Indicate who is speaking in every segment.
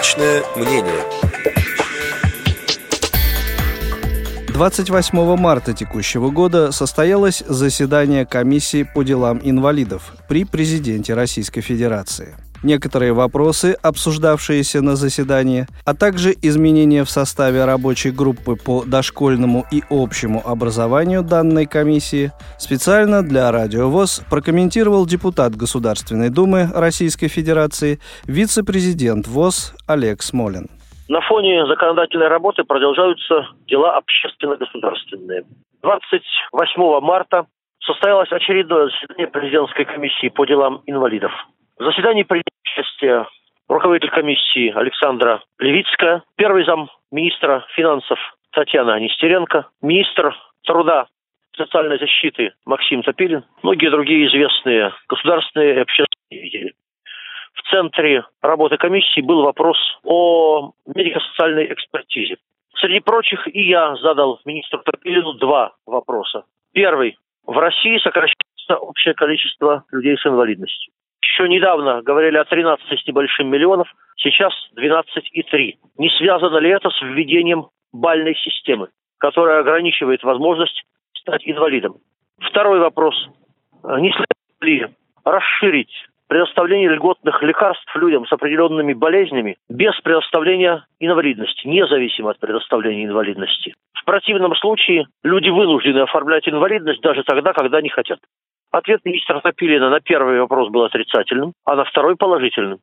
Speaker 1: Личное мнение.
Speaker 2: 28 марта текущего года состоялось заседание комиссии по делам инвалидов при президенте Российской Федерации. Некоторые вопросы, обсуждавшиеся на заседании, а также изменения в составе рабочей группы по дошкольному и общему образованию данной комиссии, специально для Радио ВОЗ прокомментировал депутат Государственной Думы Российской Федерации, вице-президент ВОЗ Олег Смолин.
Speaker 3: На фоне законодательной работы продолжаются дела общественно-государственные. 28 марта состоялось очередное заседание президентской комиссии по делам инвалидов. В заседании приняли участие руководитель комиссии Александра Левицкая, первый зам министра финансов Татьяна Нестеренко, министр труда социальной защиты Максим Топилин, многие другие известные государственные и общественные деятели в центре работы комиссии был вопрос о медико-социальной экспертизе. Среди прочих и я задал министру Топилину два вопроса. Первый. В России сокращается общее количество людей с инвалидностью. Еще недавно говорили о 13 с небольшим миллионов, сейчас 12,3. Не связано ли это с введением бальной системы, которая ограничивает возможность стать инвалидом? Второй вопрос. Не следует ли расширить предоставление льготных лекарств людям с определенными болезнями без предоставления инвалидности, независимо от предоставления инвалидности. В противном случае люди вынуждены оформлять инвалидность даже тогда, когда не хотят. Ответ министра Топилина на первый вопрос был отрицательным, а на второй положительным.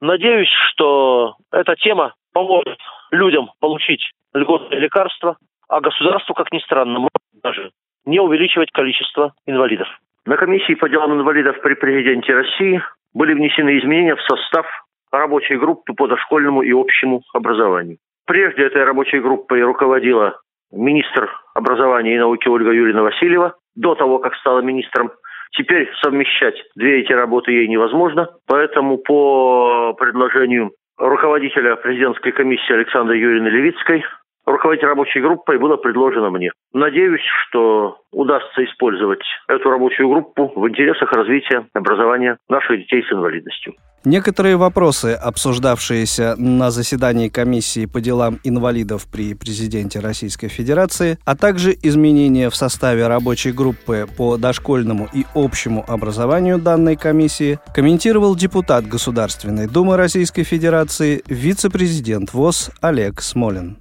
Speaker 3: Надеюсь, что эта тема поможет людям получить льготные лекарства, а государству, как ни странно, может даже не увеличивать количество инвалидов. На комиссии по делам инвалидов при президенте России были внесены изменения в состав рабочей группы по дошкольному и общему образованию. Прежде этой рабочей группой руководила министр образования и науки Ольга Юрьевна Васильева, до того, как стала министром. Теперь совмещать две эти работы ей невозможно, поэтому по предложению руководителя президентской комиссии Александры Юрьевны Левицкой руководить рабочей группой было предложено мне. Надеюсь, что удастся использовать эту рабочую группу в интересах развития образования наших детей с инвалидностью.
Speaker 2: Некоторые вопросы, обсуждавшиеся на заседании комиссии по делам инвалидов при президенте Российской Федерации, а также изменения в составе рабочей группы по дошкольному и общему образованию данной комиссии, комментировал депутат Государственной Думы Российской Федерации, вице-президент ВОЗ Олег Смолин.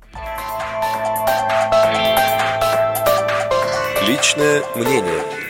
Speaker 1: Личное мнение.